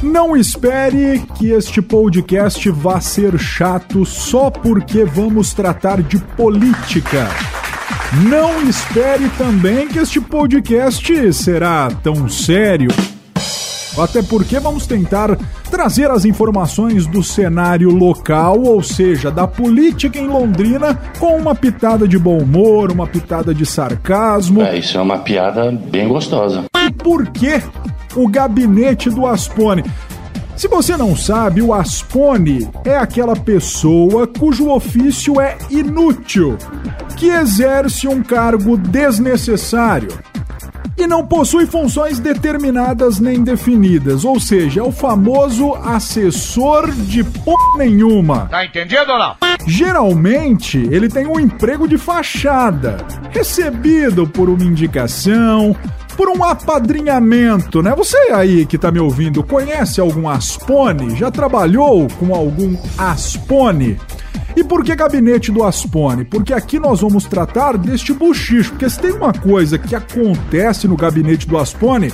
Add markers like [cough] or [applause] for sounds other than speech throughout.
Não espere que este podcast vá ser chato só porque vamos tratar de política. Não espere também que este podcast será tão sério. Até porque vamos tentar trazer as informações do cenário local, ou seja, da política em Londrina, com uma pitada de bom humor, uma pitada de sarcasmo. É, isso é uma piada bem gostosa. E por que o gabinete do Aspone? Se você não sabe, o Aspone é aquela pessoa cujo ofício é inútil, que exerce um cargo desnecessário e não possui funções determinadas nem definidas, ou seja, é o famoso assessor de p nenhuma. Tá entendendo ou não? Geralmente, ele tem um emprego de fachada, recebido por uma indicação, por um apadrinhamento, né? Você aí que tá me ouvindo, conhece algum Aspone? Já trabalhou com algum Aspone? E por que gabinete do Aspone? Porque aqui nós vamos tratar deste buchicho, porque se tem uma coisa que acontece no gabinete do Aspone,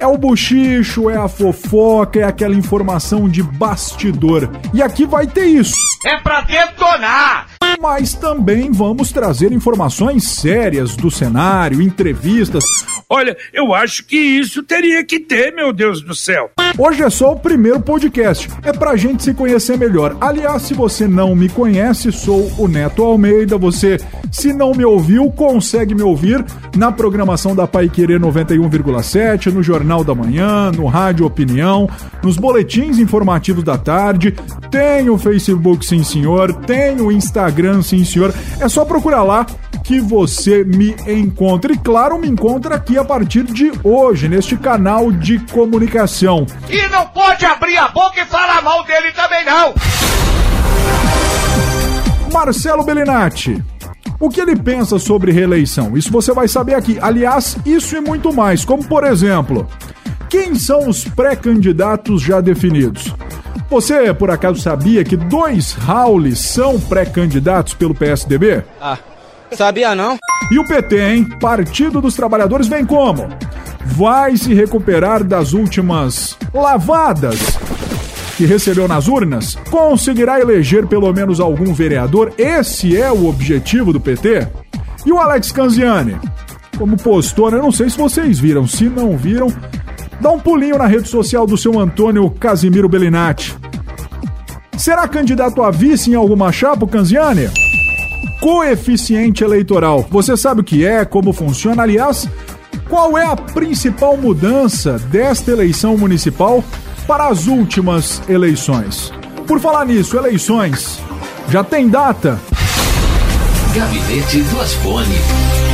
é o buchicho, é a fofoca, é aquela informação de bastidor. E aqui vai ter isso. É pra detonar! Mas também vamos trazer informações sérias do cenário, entrevistas, Olha, eu acho que isso teria que ter, meu Deus do céu. Hoje é só o primeiro podcast. É pra gente se conhecer melhor. Aliás, se você não me conhece, sou o Neto Almeida. Você, se não me ouviu, consegue me ouvir na programação da Pai Querer 91,7, no Jornal da Manhã, no Rádio Opinião, nos boletins informativos da tarde. Tem o Facebook, sim senhor. Tem o Instagram, sim senhor. É só procurar lá que você me encontra. E claro, me encontra aqui a partir de hoje, neste canal de comunicação. E não pode abrir a boca e falar mal dele também, não! Marcelo Bellinati. O que ele pensa sobre reeleição? Isso você vai saber aqui. Aliás, isso e muito mais, como por exemplo, quem são os pré-candidatos já definidos? Você, por acaso, sabia que dois Raules são pré-candidatos pelo PSDB? Ah, sabia não? E o PT, hein? Partido dos Trabalhadores vem como? Vai se recuperar das últimas lavadas que recebeu nas urnas? Conseguirá eleger pelo menos algum vereador? Esse é o objetivo do PT? E o Alex Canziani? Como postou, né? Eu não sei se vocês viram. Se não viram, dá um pulinho na rede social do seu Antônio Casimiro Bellinati. Será candidato a vice em alguma chapa, Canziani? Coeficiente eleitoral. Você sabe o que é, como funciona? Aliás, qual é a principal mudança desta eleição municipal para as últimas eleições? Por falar nisso, eleições já tem data? Gabinete do Asfone.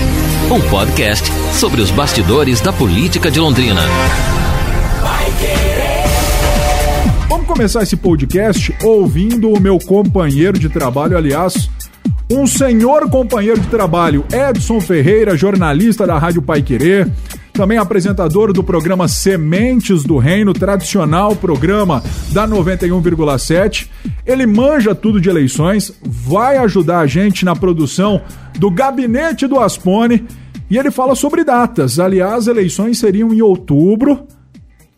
Um podcast sobre os bastidores da política de Londrina. Vamos começar esse podcast ouvindo o meu companheiro de trabalho, aliás, um senhor companheiro de trabalho, Edson Ferreira, jornalista da Rádio Pai Querer, também apresentador do programa Sementes do Reino, tradicional programa da 91,7. Ele manja tudo de eleições, vai ajudar a gente na produção do Gabinete do Aspone e ele fala sobre datas. Aliás, eleições seriam em outubro,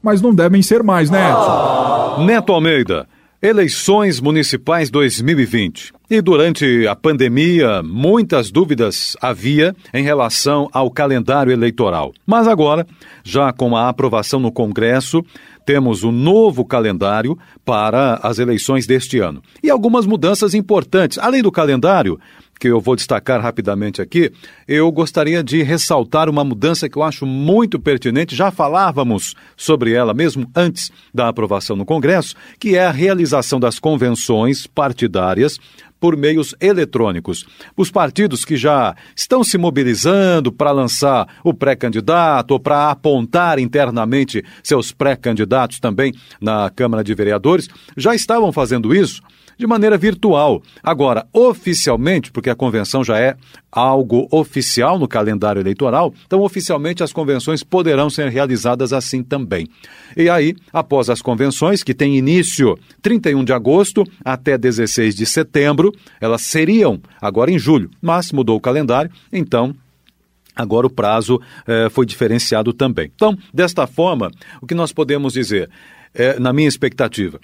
mas não devem ser mais, né, Edson? Neto Almeida. Eleições Municipais 2020. E durante a pandemia, muitas dúvidas havia em relação ao calendário eleitoral. Mas agora, já com a aprovação no Congresso, temos um novo calendário para as eleições deste ano. E algumas mudanças importantes. Além do calendário, que eu vou destacar rapidamente aqui, eu gostaria de ressaltar uma mudança que eu acho muito pertinente, já falávamos sobre ela mesmo antes da aprovação no Congresso, que é a realização das convenções partidárias por meios eletrônicos. Os partidos que já estão se mobilizando para lançar o pré-candidato ou para apontar internamente seus pré-candidatos também na Câmara de Vereadores, já estavam fazendo isso de maneira virtual. Agora, oficialmente, porque a convenção já é algo oficial no calendário eleitoral, então oficialmente as convenções poderão ser realizadas assim também. E aí, após as convenções, que têm início 31 de agosto até 16 de setembro, elas seriam agora em julho, mas mudou o calendário, então Agora o prazo eh, foi diferenciado também. Então, desta forma, o que nós podemos dizer, eh, na minha expectativa,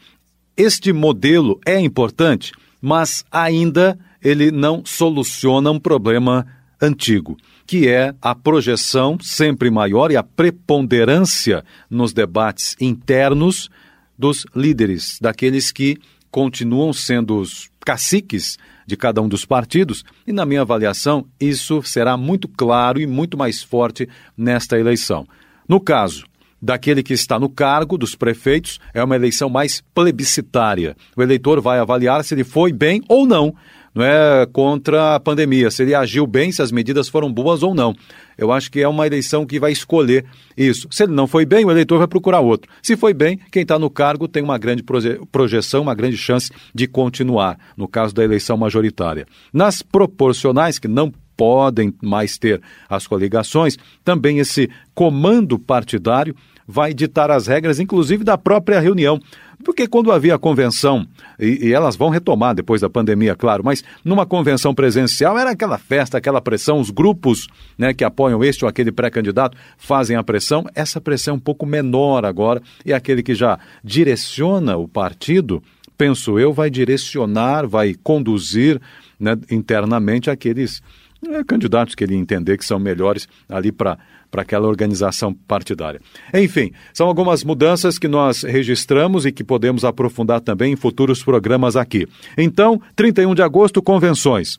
este modelo é importante, mas ainda ele não soluciona um problema antigo, que é a projeção sempre maior e a preponderância nos debates internos dos líderes, daqueles que continuam sendo os caciques de cada um dos partidos, e na minha avaliação, isso será muito claro e muito mais forte nesta eleição. No caso daquele que está no cargo dos prefeitos, é uma eleição mais plebiscitária. O eleitor vai avaliar se ele foi bem ou não não é contra a pandemia, se ele agiu bem, se as medidas foram boas ou não. Eu acho que é uma eleição que vai escolher isso. Se ele não foi bem, o eleitor vai procurar outro. Se foi bem, quem está no cargo tem uma grande projeção, uma grande chance de continuar, no caso da eleição majoritária. Nas proporcionais, que não podem mais ter as coligações, também esse comando partidário vai ditar as regras, inclusive da própria reunião. Porque quando havia a convenção, e, e, elas vão retomar depois da pandemia, claro, mas numa convenção presencial era aquela festa, aquela pressão, os grupos né, que apoiam este ou aquele pré-candidato fazem a pressão, essa pressão é um pouco menor agora, e aquele que já direciona o partido, penso eu, vai direcionar, vai conduzir né, internamente aqueles candidatos que ele entender que são melhores ali para para aquela organização partidária. Enfim, são algumas mudanças que nós registramos e que podemos aprofundar também em futuros programas aqui. Então, 31 de agosto, convenções.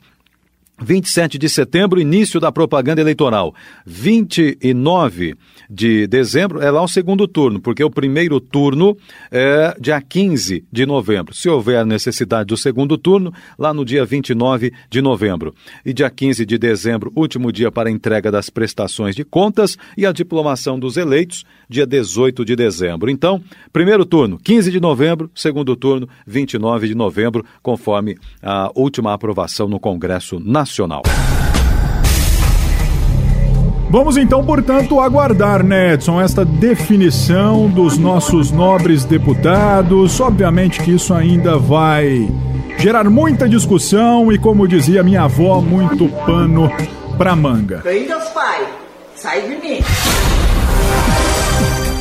27 de setembro, início da propaganda eleitoral. 29 de dezembro é lá o segundo turno, porque o primeiro turno é dia 15 de novembro. Se houver necessidade do segundo turno, lá no dia 29 de novembro. E dia 15 de dezembro, último dia para entrega das prestações de contas e a diplomação dos eleitos, dia 18 de dezembro. Então, primeiro turno, 15 de novembro, segundo turno, 29 de novembro, conforme a última aprovação no Congresso Nacional. Nacional. Vamos então, portanto, aguardar, né, Edson, esta definição dos nossos nobres deputados. Obviamente que isso ainda vai gerar muita discussão e, como dizia minha avó, muito pano pra manga. Deus, pai, sai de mim.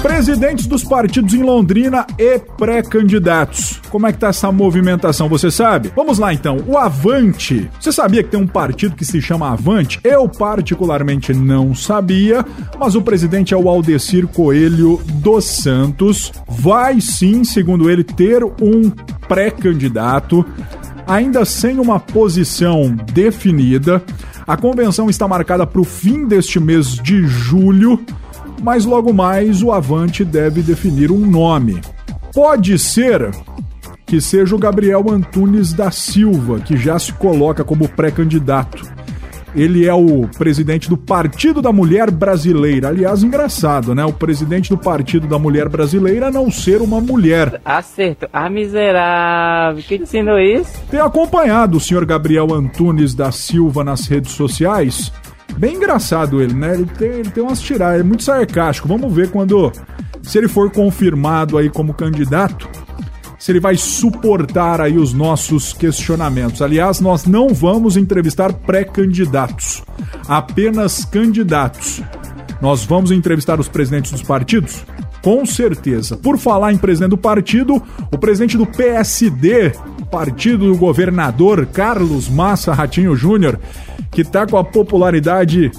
Presidentes dos partidos em Londrina e pré-candidatos. Como é que tá essa movimentação, você sabe? Vamos lá então. O Avante. Você sabia que tem um partido que se chama Avante? Eu particularmente não sabia, mas o presidente é o Aldecir Coelho dos Santos. Vai sim, segundo ele, ter um pré-candidato, ainda sem uma posição definida. A convenção está marcada para o fim deste mês de julho mas logo mais o Avante deve definir um nome. Pode ser que seja o Gabriel Antunes da Silva, que já se coloca como pré-candidato. Ele é o presidente do Partido da Mulher Brasileira. Aliás, engraçado, né? O presidente do Partido da Mulher Brasileira não ser uma mulher. Acerto. Ah, miserável. Quem ensinou isso? Tem acompanhado o senhor Gabriel Antunes da Silva nas redes sociais Bem engraçado ele, né? Ele tem, ele tem umas tiradas, é muito sarcástico. Vamos ver quando. Se ele for confirmado aí como candidato, se ele vai suportar aí os nossos questionamentos. Aliás, nós não vamos entrevistar pré-candidatos, apenas candidatos. Nós vamos entrevistar os presidentes dos partidos? Com certeza. Por falar em presidente do partido, o presidente do PSD, partido do governador Carlos Massa Ratinho Júnior, que está com a popularidade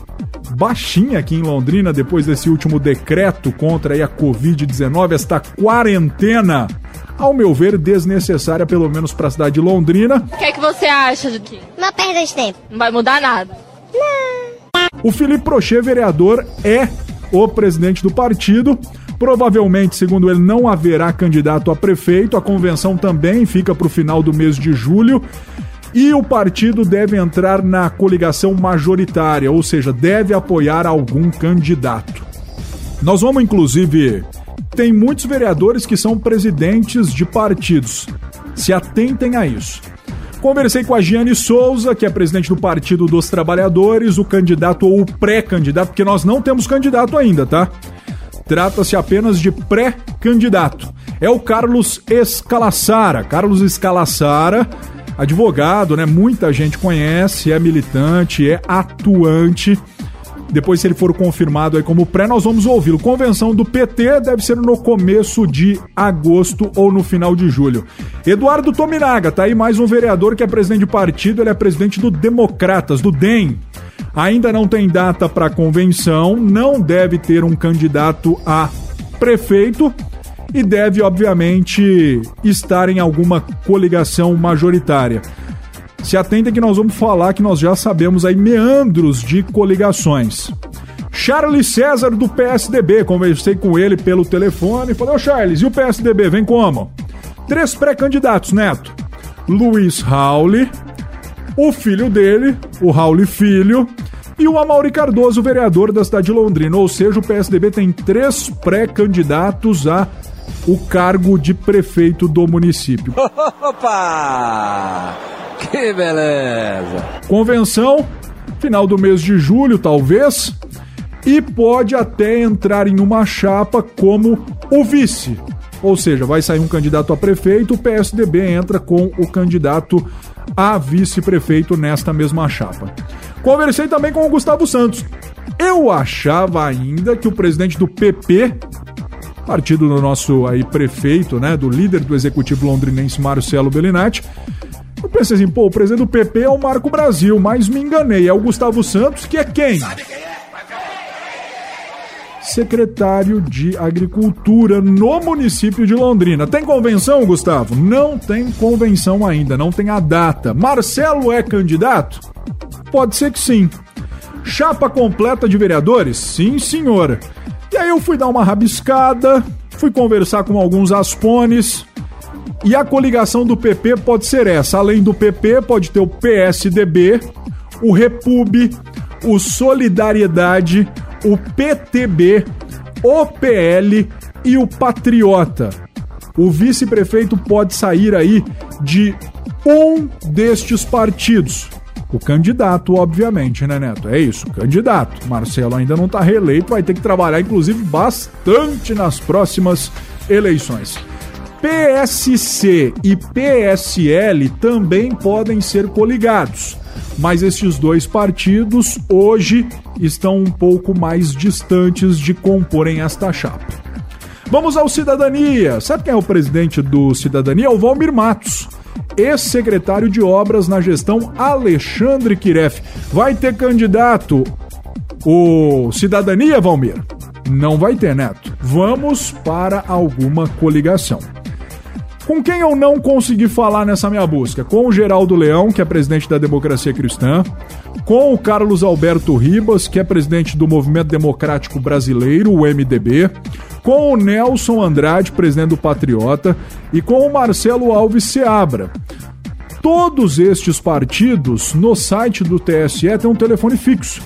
baixinha aqui em Londrina depois desse último decreto contra a Covid-19, esta quarentena, ao meu ver, desnecessária, pelo menos para a cidade de Londrina. O que é que você acha que? Uma perda de tempo. Não vai mudar nada. Não. O Felipe Prochê, vereador, é o presidente do partido. Provavelmente, segundo ele, não haverá candidato a prefeito. A convenção também fica para o final do mês de julho. E o partido deve entrar na coligação majoritária, ou seja, deve apoiar algum candidato. Nós vamos, inclusive, tem muitos vereadores que são presidentes de partidos. Se atentem a isso. Conversei com a Giane Souza, que é presidente do Partido dos Trabalhadores, o candidato ou o pré-candidato, porque nós não temos candidato ainda, tá? Trata-se apenas de pré-candidato. É o Carlos Escalassara. Carlos Escalassara, advogado, né? Muita gente conhece, é militante, é atuante depois, se ele for confirmado aí como pré, nós vamos ouvi-lo. Convenção do PT deve ser no começo de agosto ou no final de julho. Eduardo Tominaga, tá aí mais um vereador que é presidente de partido, ele é presidente do Democratas, do DEM. Ainda não tem data para convenção, não deve ter um candidato a prefeito e deve, obviamente, estar em alguma coligação majoritária. Se atentem que nós vamos falar que nós já sabemos aí meandros de coligações. Charles César do PSDB, conversei com ele pelo telefone e falei: Ô Charles, e o PSDB vem como? Três pré-candidatos, Neto. Luiz Rauli, o filho dele, o Rauli Filho, e o Amaury Cardoso, vereador da cidade de Londrina. Ou seja, o PSDB tem três pré-candidatos a o cargo de prefeito do município. [laughs] Opa! Que beleza! Convenção, final do mês de julho, talvez, e pode até entrar em uma chapa como o vice. Ou seja, vai sair um candidato a prefeito, o PSDB entra com o candidato a vice-prefeito nesta mesma chapa. Conversei também com o Gustavo Santos. Eu achava ainda que o presidente do PP, partido do nosso aí prefeito, né, do líder do executivo londrinense Marcelo Bellinati, eu pensei assim, pô, o presidente do PP é o Marco Brasil, mas me enganei. É o Gustavo Santos, que é quem? Secretário de Agricultura no município de Londrina. Tem convenção, Gustavo? Não tem convenção ainda, não tem a data. Marcelo é candidato? Pode ser que sim. Chapa completa de vereadores? Sim, senhora. E aí eu fui dar uma rabiscada, fui conversar com alguns aspones, e a coligação do PP pode ser essa. Além do PP, pode ter o PSDB, o Repub, o Solidariedade, o PTB, o PL e o Patriota. O vice-prefeito pode sair aí de um destes partidos. O candidato, obviamente, né, Neto? É isso, candidato. Marcelo ainda não está reeleito, vai ter que trabalhar, inclusive, bastante nas próximas eleições. PSC e PSL também podem ser coligados, mas estes dois partidos hoje estão um pouco mais distantes de comporem esta chapa. Vamos ao Cidadania. Sabe quem é o presidente do Cidadania? É o Valmir Matos, ex-secretário de obras na gestão Alexandre Kiref. Vai ter candidato o Cidadania, Valmir? Não vai ter, Neto. Vamos para alguma coligação. Com quem eu não consegui falar nessa minha busca? Com o Geraldo Leão, que é presidente da Democracia Cristã, com o Carlos Alberto Ribas, que é presidente do Movimento Democrático Brasileiro, o MDB, com o Nelson Andrade, presidente do Patriota, e com o Marcelo Alves Seabra. Todos estes partidos, no site do TSE, têm um telefone fixo.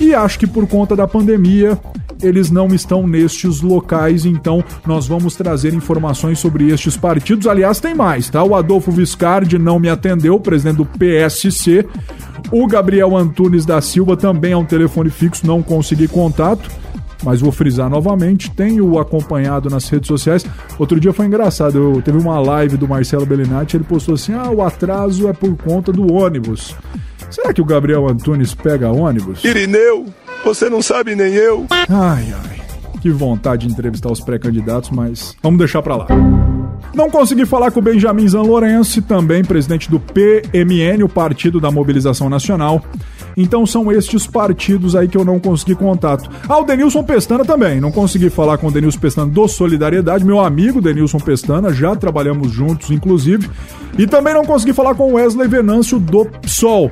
E acho que por conta da pandemia, eles não estão nestes locais, então nós vamos trazer informações sobre estes partidos. Aliás, tem mais, tá? O Adolfo Viscardi não me atendeu, presidente do PSC. O Gabriel Antunes da Silva também é um telefone fixo, não consegui contato. Mas vou frisar novamente, tenho acompanhado nas redes sociais. Outro dia foi engraçado, eu teve uma live do Marcelo Bellinati, ele postou assim: "Ah, o atraso é por conta do ônibus". Será que o Gabriel Antunes pega ônibus? Irineu, você não sabe nem eu. Ai, ai. Que vontade de entrevistar os pré-candidatos, mas vamos deixar pra lá. Não consegui falar com o Benjamin Zanlorense, também presidente do PMN, o Partido da Mobilização Nacional. Então são estes partidos aí que eu não consegui contato. Ah, o Denilson Pestana também. Não consegui falar com o Denilson Pestana do Solidariedade, meu amigo Denilson Pestana, já trabalhamos juntos, inclusive. E também não consegui falar com o Wesley Venâncio do PSOL.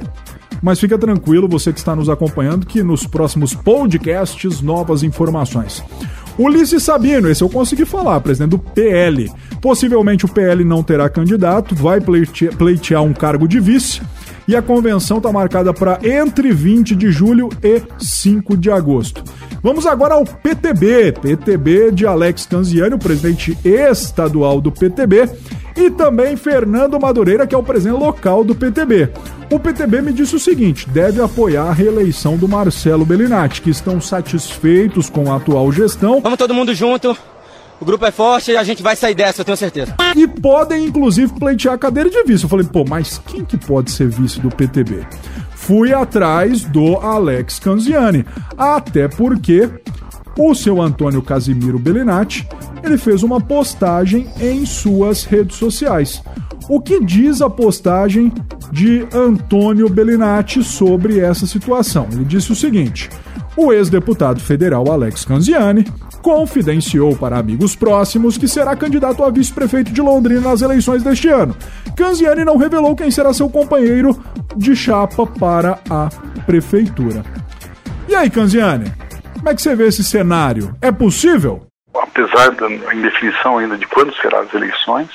Mas fica tranquilo, você que está nos acompanhando, que nos próximos podcasts, novas informações. Ulisses Sabino, esse eu consegui falar, presidente do PL. Possivelmente o PL não terá candidato, vai pleitear um cargo de vice. E a convenção está marcada para entre 20 de julho e 5 de agosto. Vamos agora ao PTB, PTB de Alex Canziani, o presidente estadual do PTB, e também Fernando Madureira, que é o presidente local do PTB. O PTB me disse o seguinte: deve apoiar a reeleição do Marcelo Bellinati, que estão satisfeitos com a atual gestão. Vamos todo mundo junto. O grupo é forte e a gente vai sair dessa, eu tenho certeza. E podem, inclusive, pleitear a cadeira de vice. Eu falei, pô, mas quem que pode ser vice do PTB? Fui atrás do Alex Canziani. Até porque o seu Antônio Casimiro Bellinati, ele fez uma postagem em suas redes sociais. O que diz a postagem de Antônio Bellinati sobre essa situação? Ele disse o seguinte: o ex-deputado federal Alex Canziani confidenciou para amigos próximos que será candidato a vice-prefeito de Londrina nas eleições deste ano. Canziani não revelou quem será seu companheiro de chapa para a prefeitura. E aí, Canziani, como é que você vê esse cenário? É possível? Apesar da indefinição ainda de quando serão as eleições,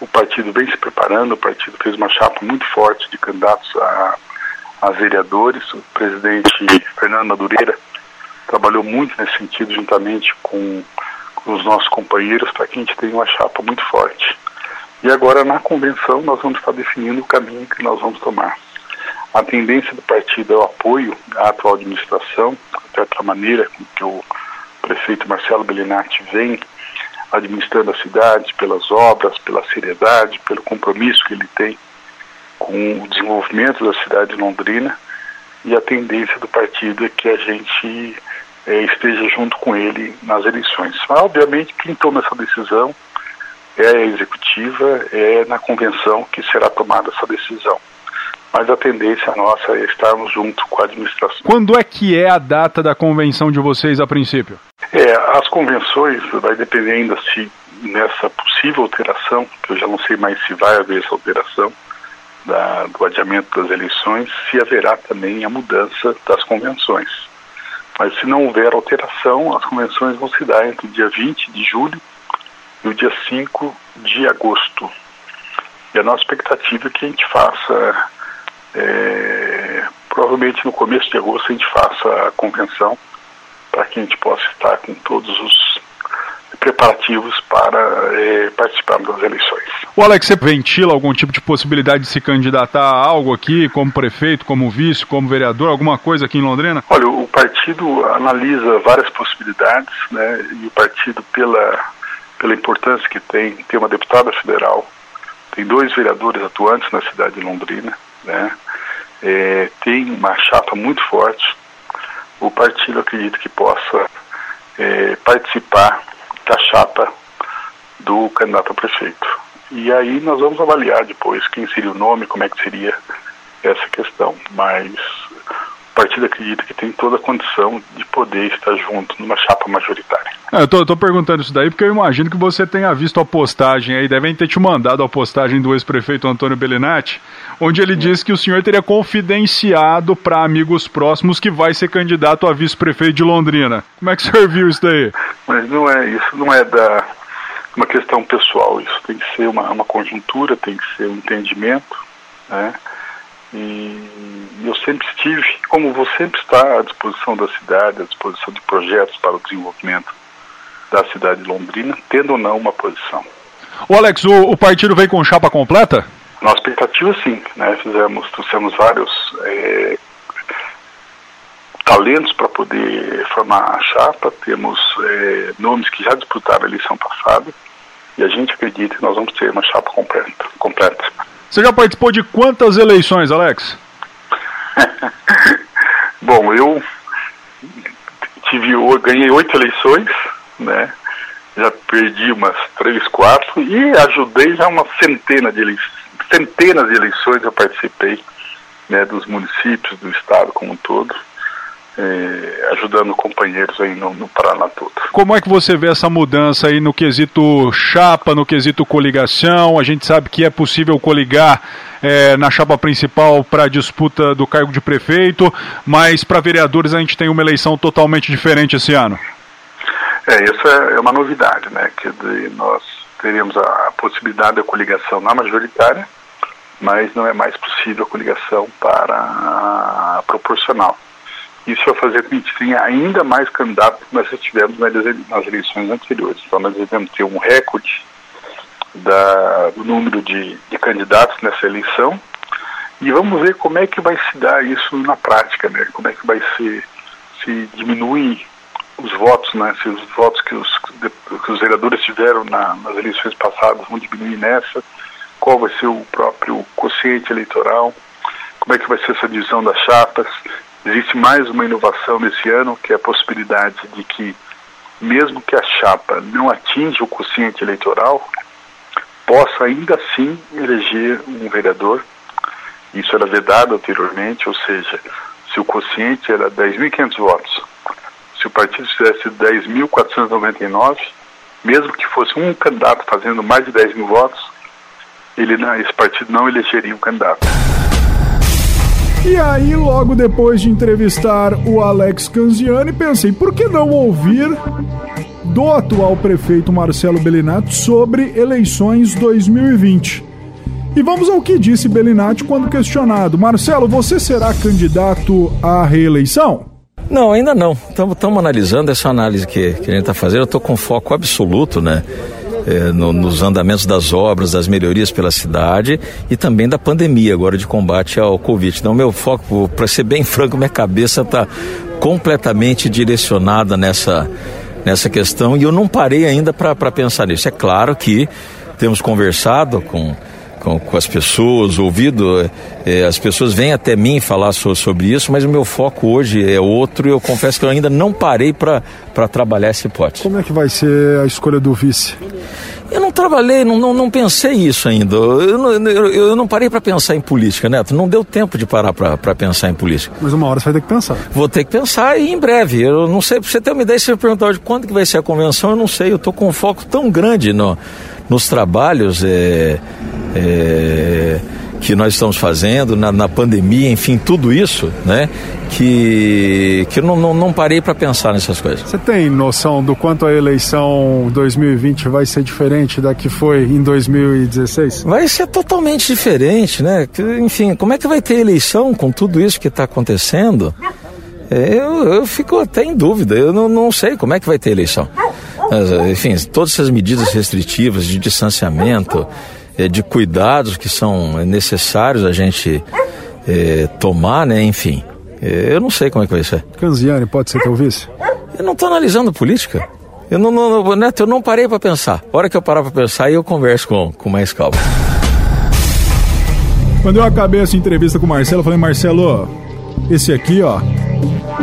o partido vem se preparando, o partido fez uma chapa muito forte de candidatos a, a vereadores. O presidente Fernando Madureira trabalhou muito nesse sentido, juntamente com, com os nossos companheiros, para que a gente tenha uma chapa muito forte. E agora, na convenção, nós vamos estar definindo o caminho que nós vamos tomar. A tendência do partido é o apoio à atual administração, até outra maneira que o prefeito Marcelo Bellinati vem administrando a cidade pelas obras, pela seriedade, pelo compromisso que ele tem com o desenvolvimento da cidade de Londrina e a tendência do partido é que a gente é, esteja junto com ele nas eleições. Mas, obviamente, quem toma essa decisão é a executiva, é na convenção que será tomada essa decisão. Mas a tendência nossa é estarmos junto com a administração. Quando é que é a data da convenção de vocês a princípio? É, as convenções vai depender ainda se nessa possível alteração, que eu já não sei mais se vai haver essa alteração da, do adiamento das eleições, se haverá também a mudança das convenções. Mas se não houver alteração, as convenções vão se dar entre o dia 20 de julho e o dia 5 de agosto. E a nossa expectativa é que a gente faça, é, provavelmente no começo de agosto, a gente faça a convenção para que a gente possa estar com todos os preparativos para é, participar das eleições. O Alex, você ventila algum tipo de possibilidade de se candidatar a algo aqui, como prefeito, como vice, como vereador, alguma coisa aqui em Londrina? Olha, o partido analisa várias possibilidades, né, e o partido, pela, pela importância que tem, tem uma deputada federal, tem dois vereadores atuantes na cidade de Londrina, né, é, tem uma chapa muito forte, o partido acredita que possa é, participar da chapa do candidato a prefeito. E aí nós vamos avaliar depois quem seria o nome, como é que seria essa questão. Mas partido acredita que tem toda a condição de poder estar junto numa chapa majoritária. É, eu tô, tô, perguntando isso daí porque eu imagino que você tenha visto a postagem aí, devem ter te mandado a postagem do ex-prefeito Antônio Bellinati, onde ele disse que o senhor teria confidenciado para amigos próximos que vai ser candidato a vice-prefeito de Londrina. Como é que o senhor viu isso daí? Mas não é, isso não é da uma questão pessoal, isso tem que ser uma, uma conjuntura, tem que ser um entendimento, né? E eu sempre estive, como vou sempre estar à disposição da cidade, à disposição de projetos para o desenvolvimento da cidade de Londrina, tendo ou não uma posição. O Alex, o, o partido veio com chapa completa? Nossa expectativa sim, né? Fizemos, trouxemos vários é, talentos para poder formar a chapa, temos é, nomes que já disputaram a eleição passada e a gente acredita que nós vamos ter uma chapa completa. completa. Você já participou de quantas eleições, Alex? [laughs] Bom, eu tive, eu ganhei oito eleições, né? Já perdi umas três, quatro e ajudei já uma centena de eleições, centenas de eleições eu participei, né, dos municípios, do estado como um todo. É, ajudando companheiros aí no, no, Paraná todo. Como é que você vê essa mudança aí no quesito chapa, no quesito coligação? A gente sabe que é possível coligar é, na chapa principal para a disputa do cargo de prefeito, mas para vereadores a gente tem uma eleição totalmente diferente esse ano. É, isso é, é uma novidade, né? Que nós teríamos a possibilidade da coligação na majoritária, mas não é mais possível a coligação para a proporcional. Isso vai fazer com que a gente tenha ainda mais candidatos que nós tivemos nas eleições anteriores. Então, nós devemos ter um recorde da, do número de, de candidatos nessa eleição e vamos ver como é que vai se dar isso na prática, né? Como é que vai ser, se diminui os votos, né? Se os votos que os, que os vereadores tiveram na, nas eleições passadas vão diminuir nessa, qual vai ser o próprio quociente eleitoral, como é que vai ser essa divisão das chapas. Existe mais uma inovação nesse ano, que é a possibilidade de que, mesmo que a chapa não atinja o quociente eleitoral, possa ainda assim eleger um vereador isso era vedado anteriormente, ou seja, se o quociente era 10.500 votos, se o partido fizesse 10.499, mesmo que fosse um candidato fazendo mais de 10 mil votos, ele esse partido não elegeria um candidato. E aí, logo depois de entrevistar o Alex Canziani, pensei, por que não ouvir do atual prefeito Marcelo Belinato sobre eleições 2020? E vamos ao que disse Bellinati quando questionado. Marcelo, você será candidato à reeleição? Não, ainda não. Estamos analisando essa análise que, que a gente está fazendo. Eu estou com foco absoluto, né? É, no, nos andamentos das obras, das melhorias pela cidade e também da pandemia agora de combate ao Covid. Então, meu foco, para ser bem [laughs] franco, minha cabeça está completamente direcionada nessa, nessa questão e eu não parei ainda para pensar nisso. É claro que temos conversado com com, com as pessoas, ouvido. É, as pessoas vêm até mim falar so, sobre isso, mas o meu foco hoje é outro e eu confesso que eu ainda não parei para trabalhar essa hipótese. Como é que vai ser a escolha do vice? Eu não trabalhei, não, não, não pensei isso ainda. Eu não, eu, eu não parei para pensar em política, Neto. Não deu tempo de parar para pensar em política. Mas uma hora você vai ter que pensar. Vou ter que pensar e em breve. Eu não sei, pra você ter uma ideia, se você perguntar de quando que vai ser a convenção, eu não sei. Eu estou com um foco tão grande no, nos trabalhos. É, é, que nós estamos fazendo, na, na, pandemia, enfim, tudo isso, né? Que, que eu não, não, não parei para pensar nessas coisas. Você tem noção do quanto a eleição 2020 vai ser diferente da que foi em 2016? Vai ser totalmente diferente, né? Enfim, como é que vai ter eleição com tudo isso que está acontecendo? É, eu, eu fico até em dúvida, eu não, não sei como é que vai ter eleição. Enfim, todas essas medidas restritivas de distanciamento, é, de cuidados que são necessários a gente é, tomar, né? Enfim, é, eu não sei como é que vai ser. Canziani pode ser teu vice? Eu não estou analisando política. Eu não, não, Neto, eu não parei para pensar. A hora que eu parar para pensar, aí eu converso com, com mais calma. Quando eu acabei essa entrevista com o Marcelo, eu falei, Marcelo, esse aqui, ó,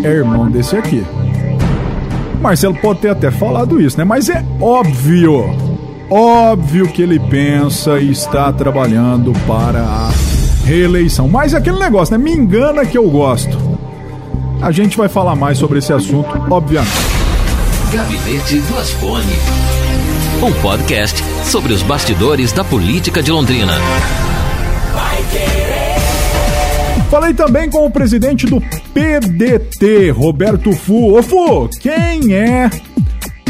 é irmão desse aqui. Marcelo pode ter até falado isso, né? Mas é óbvio Óbvio que ele pensa e está trabalhando para a reeleição. Mas é aquele negócio, né? Me engana que eu gosto. A gente vai falar mais sobre esse assunto, obviamente. Gabinete do Asfone. Um podcast sobre os bastidores da política de Londrina. Falei também com o presidente do PDT, Roberto Fu. Ô Fu, quem é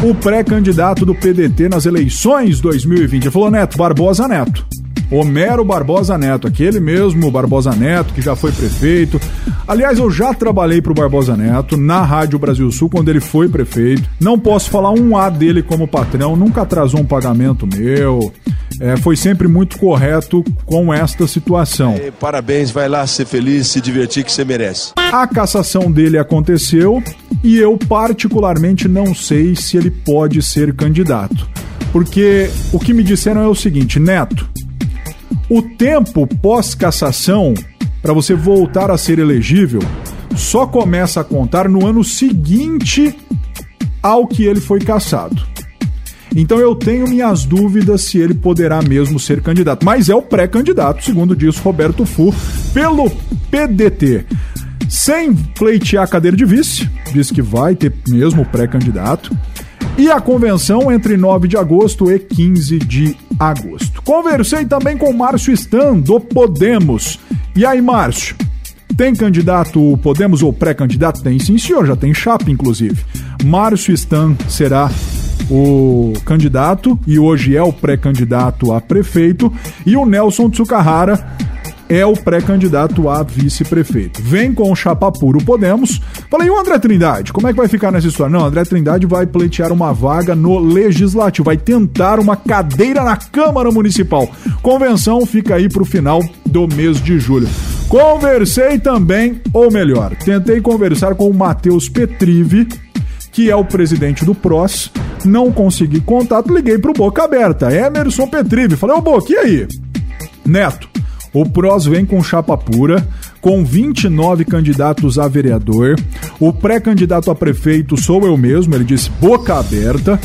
o pré-candidato do PDT nas eleições 2020. Ele falou Neto, Barbosa Neto. Homero Barbosa Neto, aquele mesmo Barbosa Neto que já foi prefeito. Aliás, eu já trabalhei para o Barbosa Neto na Rádio Brasil Sul quando ele foi prefeito. Não posso falar um A dele como patrão, nunca atrasou um pagamento meu. É, foi sempre muito correto com esta situação. É, parabéns, vai lá ser feliz, se divertir que você merece. A cassação dele aconteceu e eu particularmente não sei se ele pode ser candidato. Porque o que me disseram é o seguinte, Neto, o tempo pós-cassação para você voltar a ser elegível só começa a contar no ano seguinte ao que ele foi cassado. Então eu tenho minhas dúvidas se ele poderá mesmo ser candidato, mas é o pré-candidato, segundo diz Roberto Fu, pelo PDT. Sem pleitear a cadeira de vice, diz que vai ter mesmo pré-candidato. E a convenção entre 9 de agosto e 15 de agosto. Conversei também com Márcio Stan, do Podemos. E aí, Márcio? Tem candidato Podemos ou pré-candidato? Tem sim, senhor, já tem chapa, inclusive. Márcio Stan será o candidato e hoje é o pré-candidato a prefeito. E o Nelson Tsukahara é o pré-candidato a vice-prefeito. Vem com o chapa puro Podemos, Falei, o André Trindade? Como é que vai ficar nessa história? Não, André Trindade vai pleitear uma vaga no Legislativo, vai tentar uma cadeira na Câmara Municipal. Convenção fica aí pro final do mês de julho. Conversei também, ou melhor, tentei conversar com o Matheus Petrive, que é o presidente do PROS. Não consegui contato, liguei pro Boca Aberta, Emerson Petrive. Falei, ô Boca, e aí? Neto, o PROS vem com chapa pura, com 29 candidatos a vereador. O pré-candidato a prefeito sou eu mesmo, ele disse boca aberta.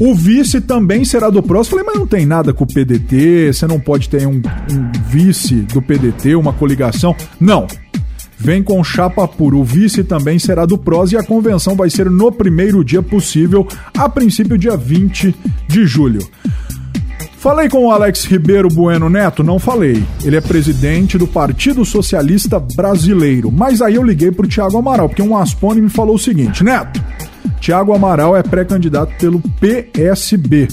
O vice também será do PROS. Falei, mas não tem nada com o PDT, você não pode ter um, um vice do PDT, uma coligação. Não. Vem com chapa pura. O vice também será do PROS e a convenção vai ser no primeiro dia possível, a princípio, dia 20 de julho. Falei com o Alex Ribeiro Bueno Neto? Não falei. Ele é presidente do Partido Socialista Brasileiro. Mas aí eu liguei pro Tiago Amaral, porque um Aspone me falou o seguinte: Neto, Tiago Amaral é pré-candidato pelo PSB.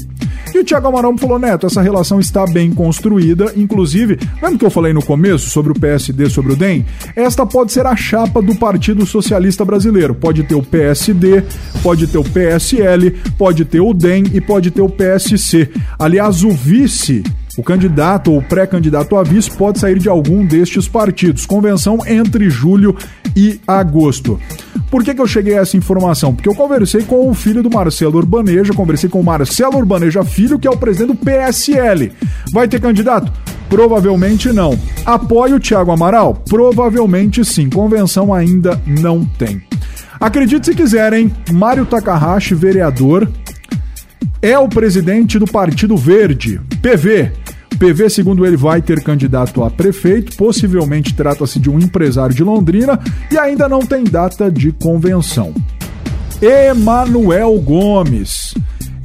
E o Tiago Amaral me falou, Neto, essa relação está bem construída, inclusive, lembra que eu falei no começo sobre o PSD, sobre o DEM? Esta pode ser a chapa do Partido Socialista Brasileiro. Pode ter o PSD, pode ter o PSL, pode ter o DEM e pode ter o PSC. Aliás, o vice o candidato ou pré-candidato a vice pode sair de algum destes partidos. Convenção entre julho e agosto. Por que, que eu cheguei a essa informação? Porque eu conversei com o filho do Marcelo Urbaneja, conversei com o Marcelo Urbaneja Filho, que é o presidente do PSL. Vai ter candidato? Provavelmente não. Apoio o Thiago Amaral? Provavelmente sim. Convenção ainda não tem. Acredite se quiserem, Mário Takahashi, vereador, é o presidente do Partido Verde, PV. PV, segundo ele, vai ter candidato a prefeito, possivelmente trata-se de um empresário de Londrina e ainda não tem data de convenção. Emanuel Gomes.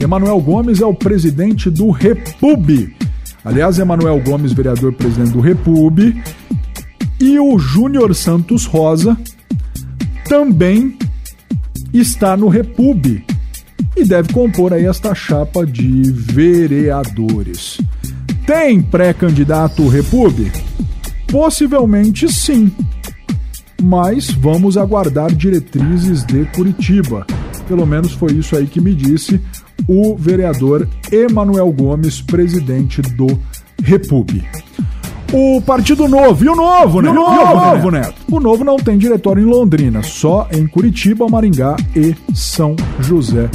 Emanuel Gomes é o presidente do Repub. Aliás, Emanuel Gomes, vereador presidente do Repub, e o Júnior Santos Rosa também está no Repub e deve compor aí esta chapa de vereadores. Tem pré-candidato Repub? Possivelmente sim. Mas vamos aguardar diretrizes de Curitiba. Pelo menos foi isso aí que me disse o vereador Emanuel Gomes, presidente do Repub. O Partido Novo. E o Novo, né? E o Novo, e o novo Neto? Neto? O Novo não tem diretório em Londrina, só em Curitiba, Maringá e São José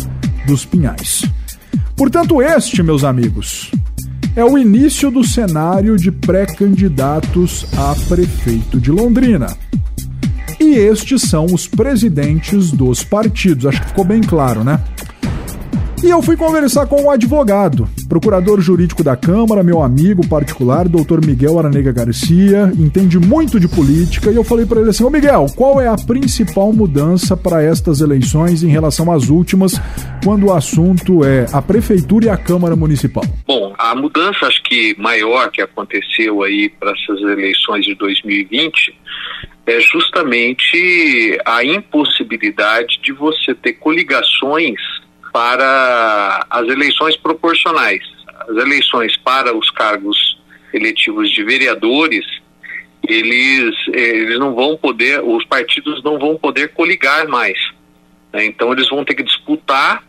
dos Pinhais. Portanto, este, meus amigos, é o início do cenário de pré-candidatos a prefeito de Londrina. E estes são os presidentes dos partidos. Acho que ficou bem claro, né? E eu fui conversar com um advogado, procurador jurídico da Câmara, meu amigo particular, doutor Miguel Aranega Garcia, entende muito de política, e eu falei para ele assim: Ô Miguel, qual é a principal mudança para estas eleições em relação às últimas, quando o assunto é a Prefeitura e a Câmara Municipal? Bom, a mudança, acho que maior que aconteceu aí para essas eleições de 2020 é justamente a impossibilidade de você ter coligações para as eleições proporcionais. As eleições para os cargos eletivos de vereadores, eles, eles não vão poder, os partidos não vão poder coligar mais. Né? Então eles vão ter que disputar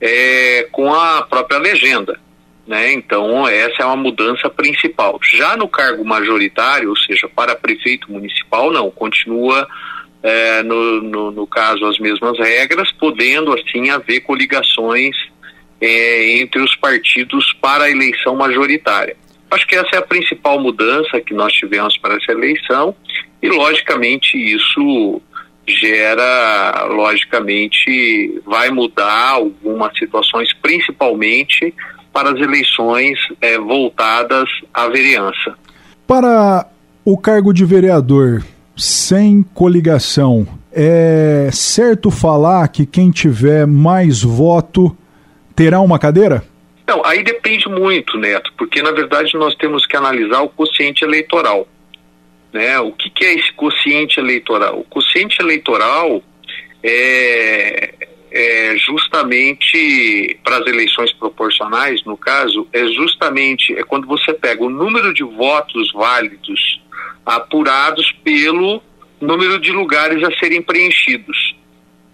é, com a própria legenda. Né? Então essa é uma mudança principal. Já no cargo majoritário, ou seja, para prefeito municipal, não, continua é, no, no, no, caso, as mesmas regras, podendo assim haver coligações é, entre os partidos para a eleição majoritária. Acho que essa é a principal mudança que nós tivemos para essa eleição e, logicamente, isso gera, logicamente, vai mudar algumas situações, principalmente para as eleições é, voltadas à vereança. Para o cargo de vereador, sem coligação, é certo falar que quem tiver mais voto terá uma cadeira? Não, aí depende muito, Neto, porque na verdade nós temos que analisar o quociente eleitoral. Né? O que, que é esse quociente eleitoral? O quociente eleitoral é, é justamente para as eleições proporcionais, no caso, é justamente é quando você pega o número de votos válidos apurados pelo número de lugares a serem preenchidos.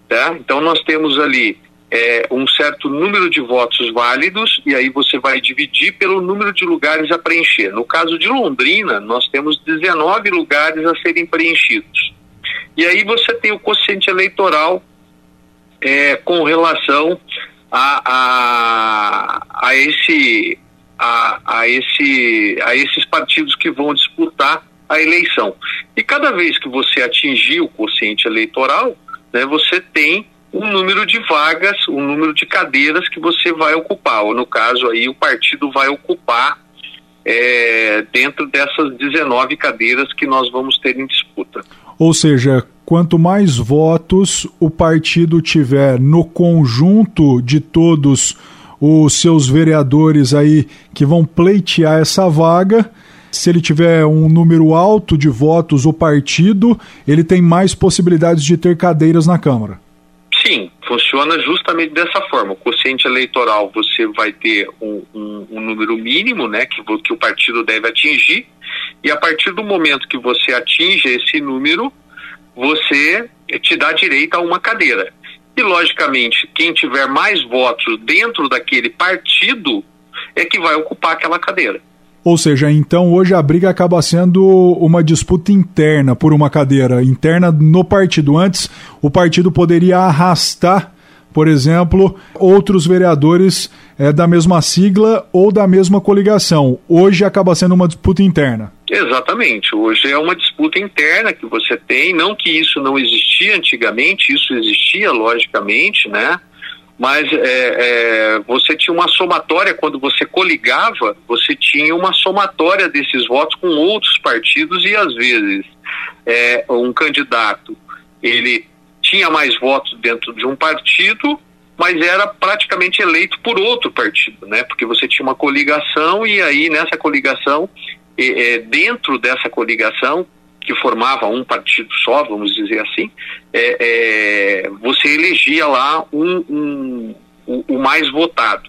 Tá? Então nós temos ali é, um certo número de votos válidos e aí você vai dividir pelo número de lugares a preencher. No caso de Londrina, nós temos 19 lugares a serem preenchidos. E aí você tem o quociente eleitoral é, com relação a, a, a, esse, a, a, esse, a esses partidos que vão disputar a eleição. E cada vez que você atingir o quociente eleitoral, né, você tem um número de vagas, um número de cadeiras que você vai ocupar, ou no caso aí o partido vai ocupar é, dentro dessas 19 cadeiras que nós vamos ter em disputa. Ou seja, quanto mais votos o partido tiver no conjunto de todos os seus vereadores aí que vão pleitear essa vaga, se ele tiver um número alto de votos o partido, ele tem mais possibilidades de ter cadeiras na Câmara. Sim, funciona justamente dessa forma. O quociente eleitoral você vai ter um, um, um, número mínimo, né, que, que o partido deve atingir, e a partir do momento que você atinge esse número, você te dá direito a uma cadeira. E logicamente, quem tiver mais votos dentro daquele partido é que vai ocupar aquela cadeira. Ou seja, então hoje a briga acaba sendo uma disputa interna por uma cadeira interna no partido. Antes, o partido poderia arrastar, por exemplo, outros vereadores é, da mesma sigla ou da mesma coligação. Hoje acaba sendo uma disputa interna. Exatamente. Hoje é uma disputa interna que você tem. Não que isso não existia antigamente, isso existia, logicamente, né? Mas é, é, você tinha uma somatória, quando você coligava, você tinha uma somatória desses votos com outros partidos e às vezes é, um candidato ele tinha mais votos dentro de um partido, mas era praticamente eleito por outro partido, né? Porque você tinha uma coligação e aí nessa coligação, é, dentro dessa coligação, que formava um partido só, vamos dizer assim, é, é, você elegia lá um, um, o, o, mais votado.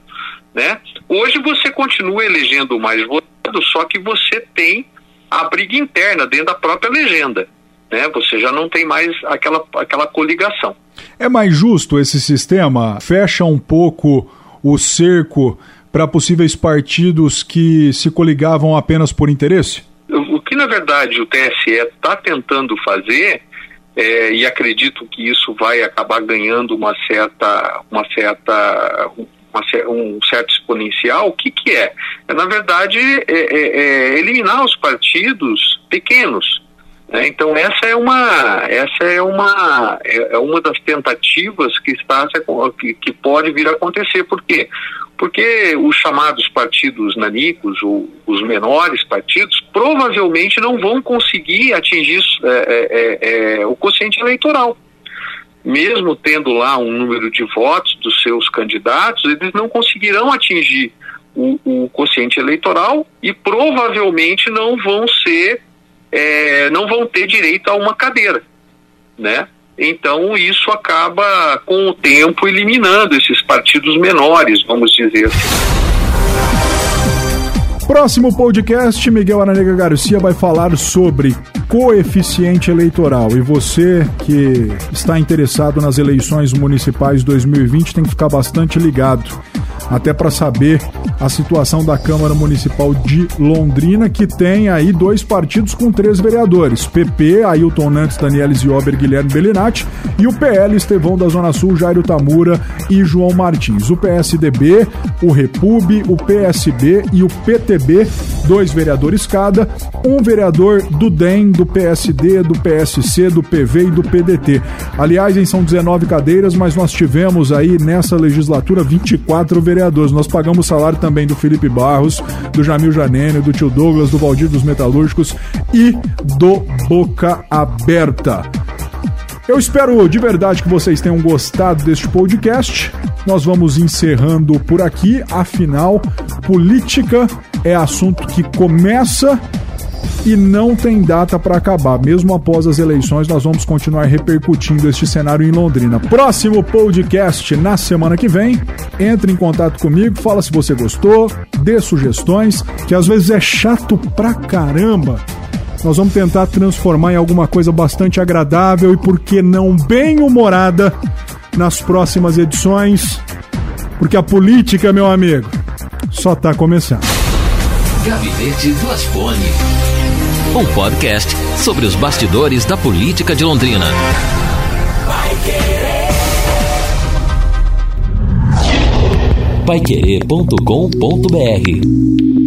Né? Hoje você continua elegendo o mais votado, só que você tem a briga interna dentro da própria legenda. Né? Você já não tem mais aquela, aquela coligação. É mais justo esse sistema? Fecha um pouco o cerco para possíveis partidos que se coligavam apenas por interesse? O que, na verdade, o TSE está tentando fazer, é, e acredito que isso vai acabar ganhando uma certa, uma certa, uma, um certo exponencial, o que, que é? é na verdade, é, é, é eliminar os partidos pequenos. Né? Então essa é uma, essa é uma, é, é uma das tentativas que está que, que pode vir a acontecer. Por quê? Porque os chamados partidos nanicos, ou os menores partidos, provavelmente não vão conseguir atingir é, é, é, é, o quociente eleitoral. Mesmo tendo lá um número de votos dos seus candidatos, eles não conseguirão atingir o, o quociente eleitoral e provavelmente não vão ser, é, não vão ter direito a uma cadeira, né? Então isso acaba com o tempo eliminando esses partidos menores, vamos dizer assim. Próximo podcast, Miguel Aranega Garcia vai falar sobre coeficiente eleitoral. E você que está interessado nas eleições municipais 2020 tem que ficar bastante ligado até para saber a situação da Câmara Municipal de Londrina, que tem aí dois partidos com três vereadores: PP, Ailton Nantes, Daniel Ziober, Guilherme Bellinati, e o PL, Estevão da Zona Sul, Jairo Tamura e João Martins. O PSDB, o Repub, o PSB e o Dois vereadores cada, um vereador do DEM, do PSD, do PSC, do PV e do PDT. Aliás, são 19 cadeiras, mas nós tivemos aí nessa legislatura 24 vereadores. Nós pagamos salário também do Felipe Barros, do Jamil Janene, do tio Douglas, do Valdir dos Metalúrgicos e do Boca Aberta. Eu espero de verdade que vocês tenham gostado deste podcast. Nós vamos encerrando por aqui, afinal, política é assunto que começa e não tem data para acabar. Mesmo após as eleições, nós vamos continuar repercutindo este cenário em Londrina. Próximo podcast na semana que vem. Entre em contato comigo, fala se você gostou, dê sugestões, que às vezes é chato pra caramba nós vamos tentar transformar em alguma coisa bastante agradável e, por que não, bem humorada nas próximas edições. Porque a política, meu amigo, só tá começando. Gabinete do Asfone. Um podcast sobre os bastidores da política de Londrina. Paiquerê.com.br